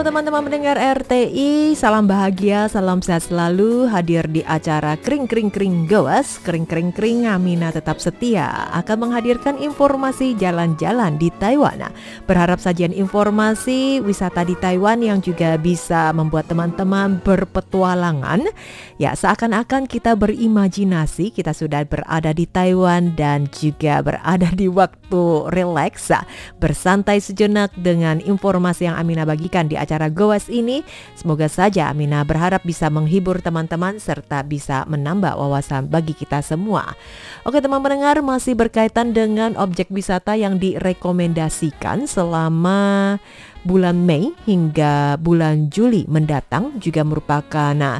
Teman-teman mendengar RTI, salam bahagia, salam sehat selalu hadir di acara Kring Kring Kring Goas. Kring Kring Kring Amina tetap setia akan menghadirkan informasi jalan-jalan di Taiwan. Berharap sajian informasi wisata di Taiwan yang juga bisa membuat teman-teman berpetualangan. Ya seakan-akan kita berimajinasi kita sudah berada di Taiwan dan juga berada di waktu relax Bersantai sejenak dengan informasi yang Amina bagikan di acara Goas ini. Semoga saja Amina berharap bisa menghibur teman-teman serta bisa menambah wawasan bagi kita semua. Oke teman pendengar masih berkaitan dengan objek wisata yang direkomendasikan selama bulan Mei hingga bulan Juli mendatang juga merupakan nah,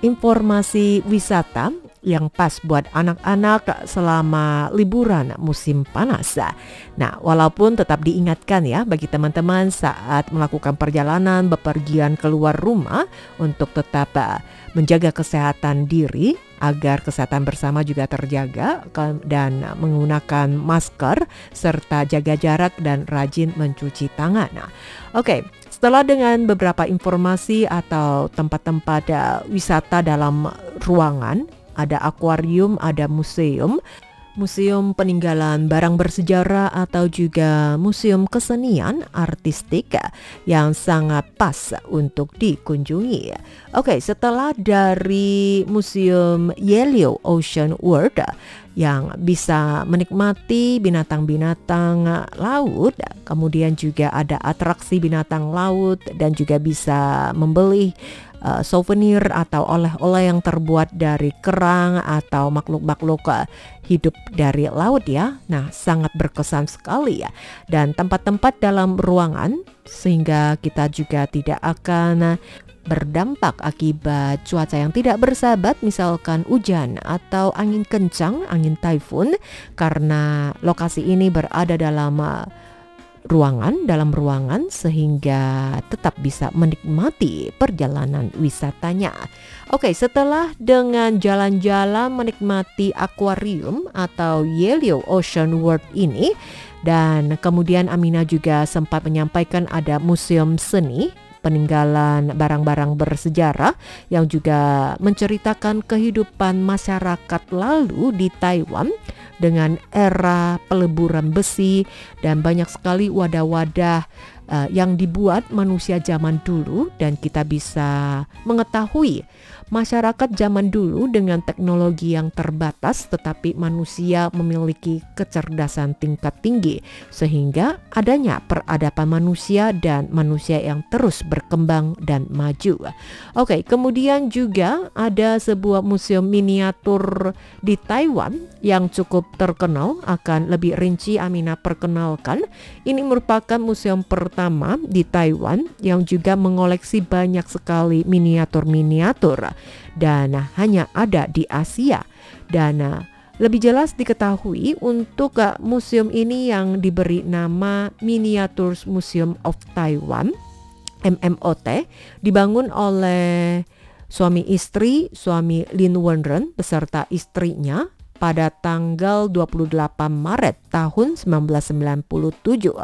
informasi wisata yang pas buat anak-anak selama liburan musim panas. Nah, walaupun tetap diingatkan ya bagi teman-teman saat melakukan perjalanan bepergian keluar rumah untuk tetap uh, menjaga kesehatan diri agar kesehatan bersama juga terjaga dan menggunakan masker serta jaga jarak dan rajin mencuci tangan. Nah, Oke, setelah dengan beberapa informasi atau tempat-tempat uh, wisata dalam ruangan ada akuarium, ada museum, museum peninggalan barang bersejarah atau juga museum kesenian artistik yang sangat pas untuk dikunjungi. Oke, setelah dari Museum Yellow Ocean World yang bisa menikmati binatang-binatang laut, kemudian juga ada atraksi binatang laut dan juga bisa membeli uh, souvenir atau oleh-oleh yang terbuat dari kerang atau makhluk-makhluk uh, hidup dari laut ya. Nah, sangat berkesan sekali ya. Dan tempat-tempat dalam ruangan sehingga kita juga tidak akan berdampak akibat cuaca yang tidak bersahabat misalkan hujan atau angin kencang, angin typhoon karena lokasi ini berada dalam uh, ruangan dalam ruangan sehingga tetap bisa menikmati perjalanan wisatanya. Oke, setelah dengan jalan-jalan menikmati akuarium atau Yellow Ocean World ini dan kemudian Amina juga sempat menyampaikan ada museum seni peninggalan barang-barang bersejarah yang juga menceritakan kehidupan masyarakat lalu di Taiwan dengan era peleburan besi dan banyak sekali wadah-wadah uh, yang dibuat manusia zaman dulu dan kita bisa mengetahui masyarakat zaman dulu dengan teknologi yang terbatas tetapi manusia memiliki kecerdasan tingkat tinggi sehingga adanya peradaban manusia dan manusia yang terus berkembang dan maju. Oke, kemudian juga ada sebuah museum miniatur di Taiwan yang cukup terkenal akan lebih rinci Amina perkenalkan. Ini merupakan museum pertama di Taiwan yang juga mengoleksi banyak sekali miniatur-miniatur dan hanya ada di Asia. Dan lebih jelas diketahui untuk museum ini yang diberi nama Miniatures Museum of Taiwan MMOT dibangun oleh suami istri suami Lin Wenren beserta istrinya pada tanggal 28 Maret tahun 1997.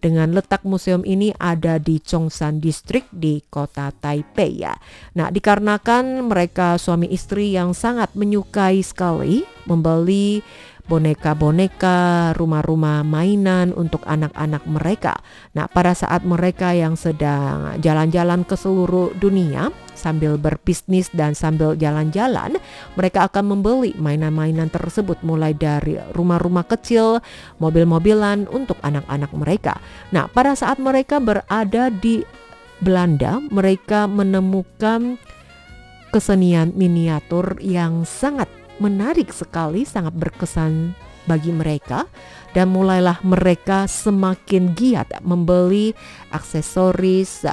Dengan letak museum ini ada di Chongsan District di kota Taipei ya. Nah, dikarenakan mereka suami istri yang sangat menyukai sekali membeli boneka-boneka, rumah-rumah mainan untuk anak-anak mereka. Nah, pada saat mereka yang sedang jalan-jalan ke seluruh dunia sambil berbisnis dan sambil jalan-jalan, mereka akan membeli mainan-mainan tersebut mulai dari rumah-rumah kecil, mobil-mobilan untuk anak-anak mereka. Nah, pada saat mereka berada di Belanda, mereka menemukan kesenian miniatur yang sangat menarik sekali, sangat berkesan bagi mereka. Dan mulailah mereka semakin giat membeli aksesoris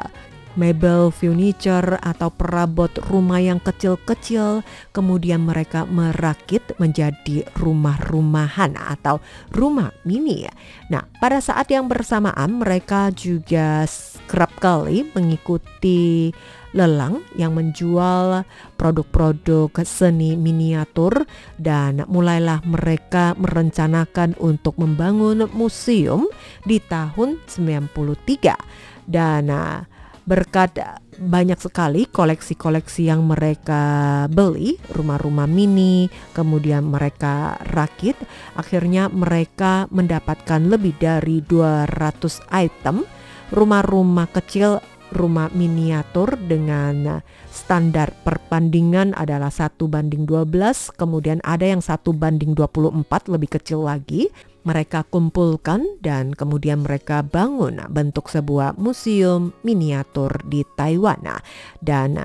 mebel furniture atau perabot rumah yang kecil-kecil. Kemudian mereka merakit menjadi rumah-rumahan atau rumah mini. Nah, pada saat yang bersamaan mereka juga kerap kali mengikuti lelang yang menjual produk-produk seni miniatur dan mulailah mereka merencanakan untuk membangun museum di tahun 93 dan uh, berkat banyak sekali koleksi-koleksi yang mereka beli, rumah-rumah mini, kemudian mereka rakit, akhirnya mereka mendapatkan lebih dari 200 item rumah-rumah kecil rumah miniatur dengan standar perbandingan adalah satu banding 12, kemudian ada yang satu banding 24 lebih kecil lagi. Mereka kumpulkan dan kemudian mereka bangun bentuk sebuah museum miniatur di Taiwan. Dan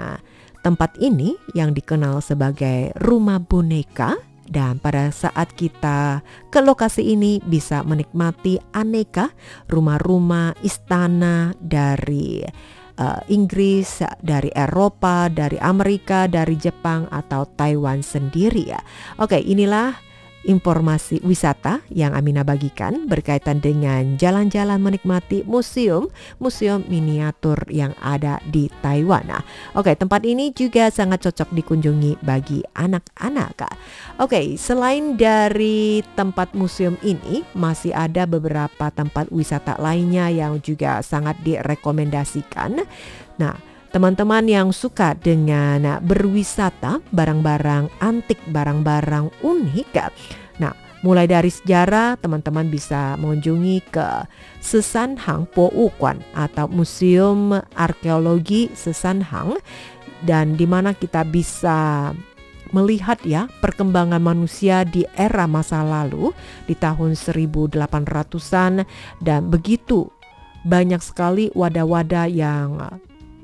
tempat ini yang dikenal sebagai rumah boneka dan pada saat kita ke lokasi ini bisa menikmati aneka rumah-rumah istana dari uh, Inggris, dari Eropa, dari Amerika, dari Jepang atau Taiwan sendiri ya. Oke, inilah informasi wisata yang Amina bagikan berkaitan dengan jalan-jalan menikmati museum, museum miniatur yang ada di Taiwan. Nah, oke, tempat ini juga sangat cocok dikunjungi bagi anak-anak. Oke, selain dari tempat museum ini, masih ada beberapa tempat wisata lainnya yang juga sangat direkomendasikan. Nah, Teman-teman yang suka dengan berwisata barang-barang antik, barang-barang unik. Nah, mulai dari sejarah teman-teman bisa mengunjungi ke Sesanhang Po Ukwan atau Museum Arkeologi Sesanhang dan di mana kita bisa melihat ya perkembangan manusia di era masa lalu di tahun 1800-an dan begitu banyak sekali wadah-wadah yang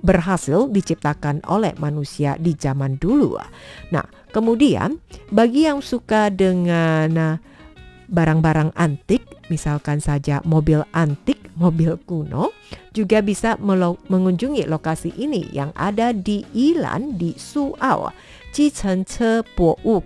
berhasil diciptakan oleh manusia di zaman dulu. Nah, kemudian bagi yang suka dengan uh, barang-barang antik, misalkan saja mobil antik, mobil kuno, juga bisa mengunjungi lokasi ini yang ada di Ilan di Suau.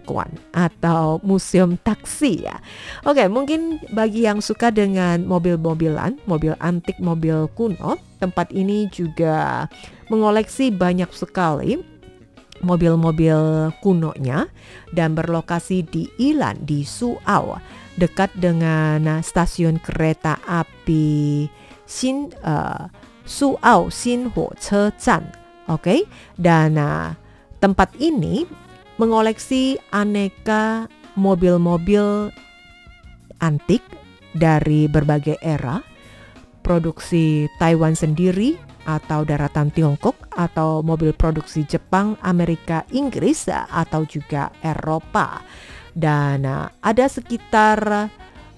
Guan atau Museum Taksi ya. Oke, mungkin bagi yang suka dengan mobil-mobilan, mobil antik, mobil kuno, tempat ini juga mengoleksi banyak sekali mobil-mobil kunonya dan berlokasi di Ilan di Suau dekat dengan stasiun kereta api Xin uh, Suau Xin Zhan. Oke, okay? dan uh, Tempat ini mengoleksi aneka mobil-mobil antik dari berbagai era, produksi Taiwan sendiri atau daratan Tiongkok atau mobil produksi Jepang, Amerika, Inggris atau juga Eropa. Dan uh, ada sekitar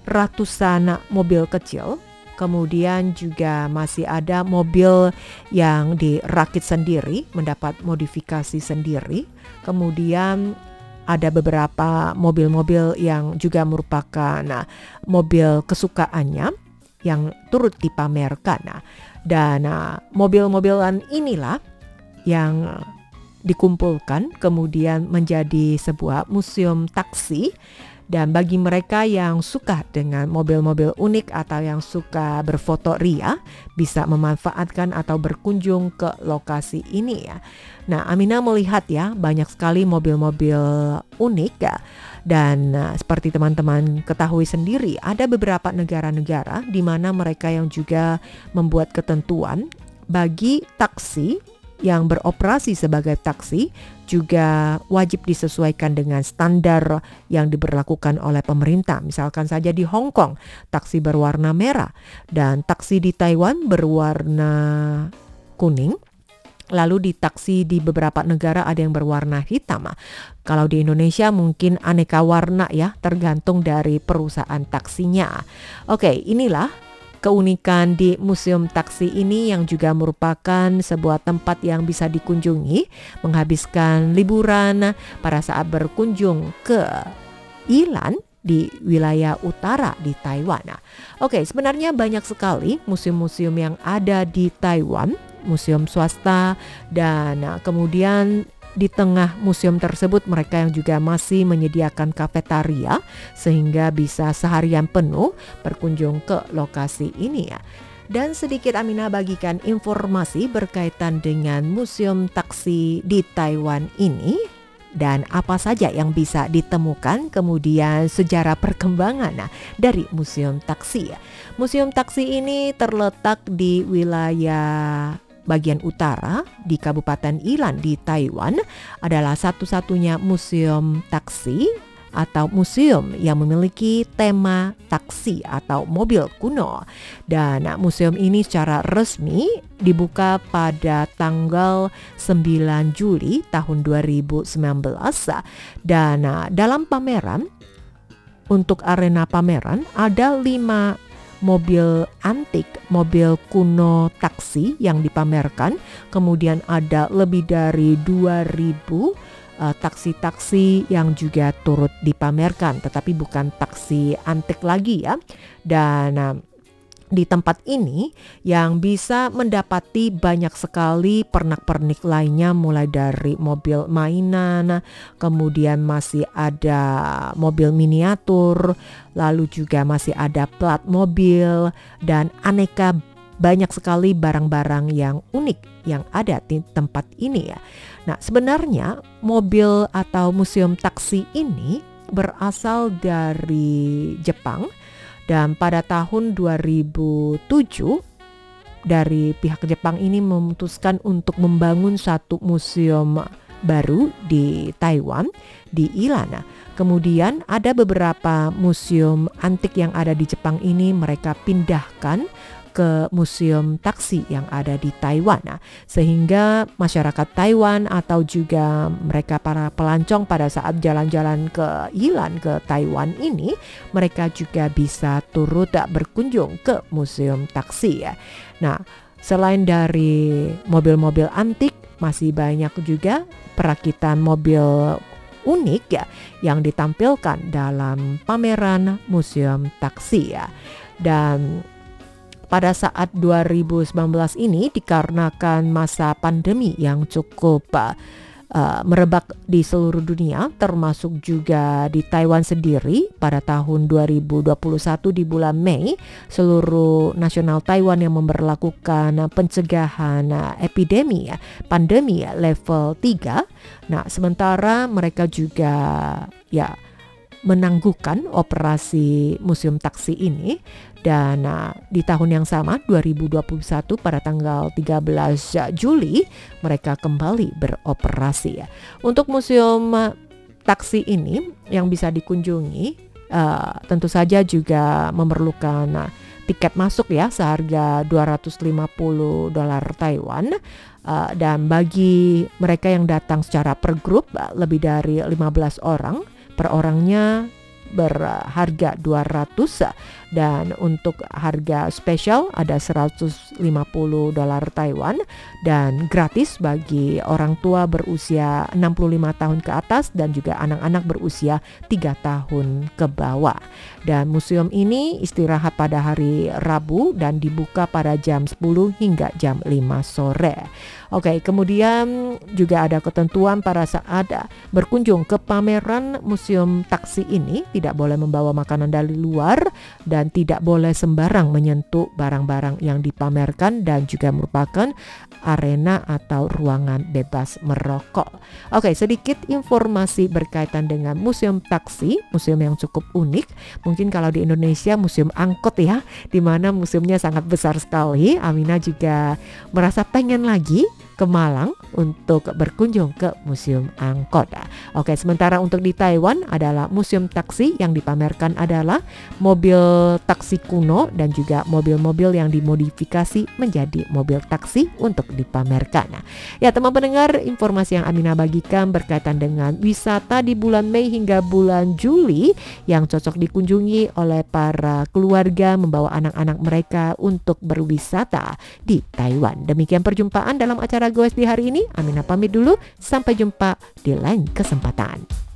ratusan mobil kecil Kemudian juga masih ada mobil yang dirakit sendiri, mendapat modifikasi sendiri. Kemudian ada beberapa mobil-mobil yang juga merupakan nah, mobil kesukaannya yang turut dipamerkan. Nah, dan nah, mobil-mobilan inilah yang dikumpulkan kemudian menjadi sebuah museum taksi dan bagi mereka yang suka dengan mobil-mobil unik atau yang suka berfoto ria, bisa memanfaatkan atau berkunjung ke lokasi ini ya. Nah, Amina melihat ya banyak sekali mobil-mobil unik ya. Dan uh, seperti teman-teman ketahui sendiri, ada beberapa negara-negara di mana mereka yang juga membuat ketentuan bagi taksi yang beroperasi sebagai taksi juga wajib disesuaikan dengan standar yang diberlakukan oleh pemerintah. Misalkan saja di Hong Kong, taksi berwarna merah dan taksi di Taiwan berwarna kuning. Lalu di taksi di beberapa negara ada yang berwarna hitam. Kalau di Indonesia mungkin aneka warna ya, tergantung dari perusahaan taksinya. Oke, inilah keunikan di Museum Taksi ini yang juga merupakan sebuah tempat yang bisa dikunjungi, menghabiskan liburan pada saat berkunjung ke Ilan di wilayah utara di Taiwan. Oke, sebenarnya banyak sekali museum-museum yang ada di Taiwan museum swasta dan kemudian di tengah museum tersebut mereka yang juga masih menyediakan kafetaria sehingga bisa seharian penuh berkunjung ke lokasi ini ya. Dan sedikit Amina bagikan informasi berkaitan dengan museum taksi di Taiwan ini dan apa saja yang bisa ditemukan kemudian sejarah perkembangan nah, dari museum taksi ya. Museum taksi ini terletak di wilayah bagian utara di Kabupaten Ilan di Taiwan adalah satu-satunya museum taksi atau museum yang memiliki tema taksi atau mobil kuno. Dan museum ini secara resmi dibuka pada tanggal 9 Juli tahun 2019 dan dalam pameran untuk arena pameran ada lima mobil antik, mobil kuno taksi yang dipamerkan. Kemudian ada lebih dari 2000 uh, taksi-taksi yang juga turut dipamerkan, tetapi bukan taksi antik lagi ya. Dan uh, di tempat ini yang bisa mendapati banyak sekali pernak-pernik lainnya mulai dari mobil mainan, kemudian masih ada mobil miniatur, lalu juga masih ada plat mobil dan aneka banyak sekali barang-barang yang unik yang ada di tempat ini ya. Nah, sebenarnya mobil atau museum taksi ini berasal dari Jepang dan pada tahun 2007 dari pihak Jepang ini memutuskan untuk membangun satu museum baru di Taiwan di Ilana. Kemudian ada beberapa museum antik yang ada di Jepang ini mereka pindahkan ke museum taksi yang ada di Taiwan. Nah, sehingga masyarakat Taiwan atau juga mereka para pelancong pada saat jalan-jalan ke Ilan ke Taiwan ini, mereka juga bisa turut berkunjung ke museum taksi ya. Nah, selain dari mobil-mobil antik, masih banyak juga perakitan mobil unik ya yang ditampilkan dalam pameran museum taksi ya. Dan pada saat 2019 ini dikarenakan masa pandemi yang cukup uh, merebak di seluruh dunia termasuk juga di Taiwan sendiri. Pada tahun 2021 di bulan Mei seluruh nasional Taiwan yang memperlakukan pencegahan uh, epidemi pandemi level 3 nah sementara mereka juga ya menangguhkan operasi museum taksi ini dan uh, di tahun yang sama 2021 pada tanggal 13 Juli mereka kembali beroperasi ya. Untuk museum uh, taksi ini yang bisa dikunjungi uh, tentu saja juga memerlukan uh, tiket masuk ya seharga 250 dolar Taiwan uh, dan bagi mereka yang datang secara per grup lebih dari 15 orang per orangnya berharga 200 dan untuk harga spesial ada 150 dolar Taiwan dan gratis bagi orang tua berusia 65 tahun ke atas dan juga anak-anak berusia 3 tahun ke bawah. Dan museum ini istirahat pada hari Rabu dan dibuka pada jam 10 hingga jam 5 sore. Oke, kemudian juga ada ketentuan pada saat berkunjung ke pameran museum taksi ini tidak boleh membawa makanan dari luar dan tidak boleh sembarang menyentuh barang-barang yang dipamerkan dan juga merupakan arena atau ruangan bebas merokok. Oke, sedikit informasi berkaitan dengan museum taksi, museum yang cukup unik. Mungkin kalau di Indonesia museum angkot ya, di mana museumnya sangat besar sekali. Amina juga merasa pengen lagi ke Malang untuk berkunjung ke Museum Angkot. Oke, sementara untuk di Taiwan adalah museum taksi yang dipamerkan adalah mobil taksi kuno dan juga mobil-mobil yang dimodifikasi menjadi mobil taksi untuk dipamerkan. Ya, teman pendengar, informasi yang Amina bagikan berkaitan dengan wisata di bulan Mei hingga bulan Juli yang cocok dikunjungi oleh para keluarga membawa anak-anak mereka untuk berwisata di Taiwan. Demikian perjumpaan dalam acara acara goes di hari ini. Amina pamit dulu, sampai jumpa di lain kesempatan.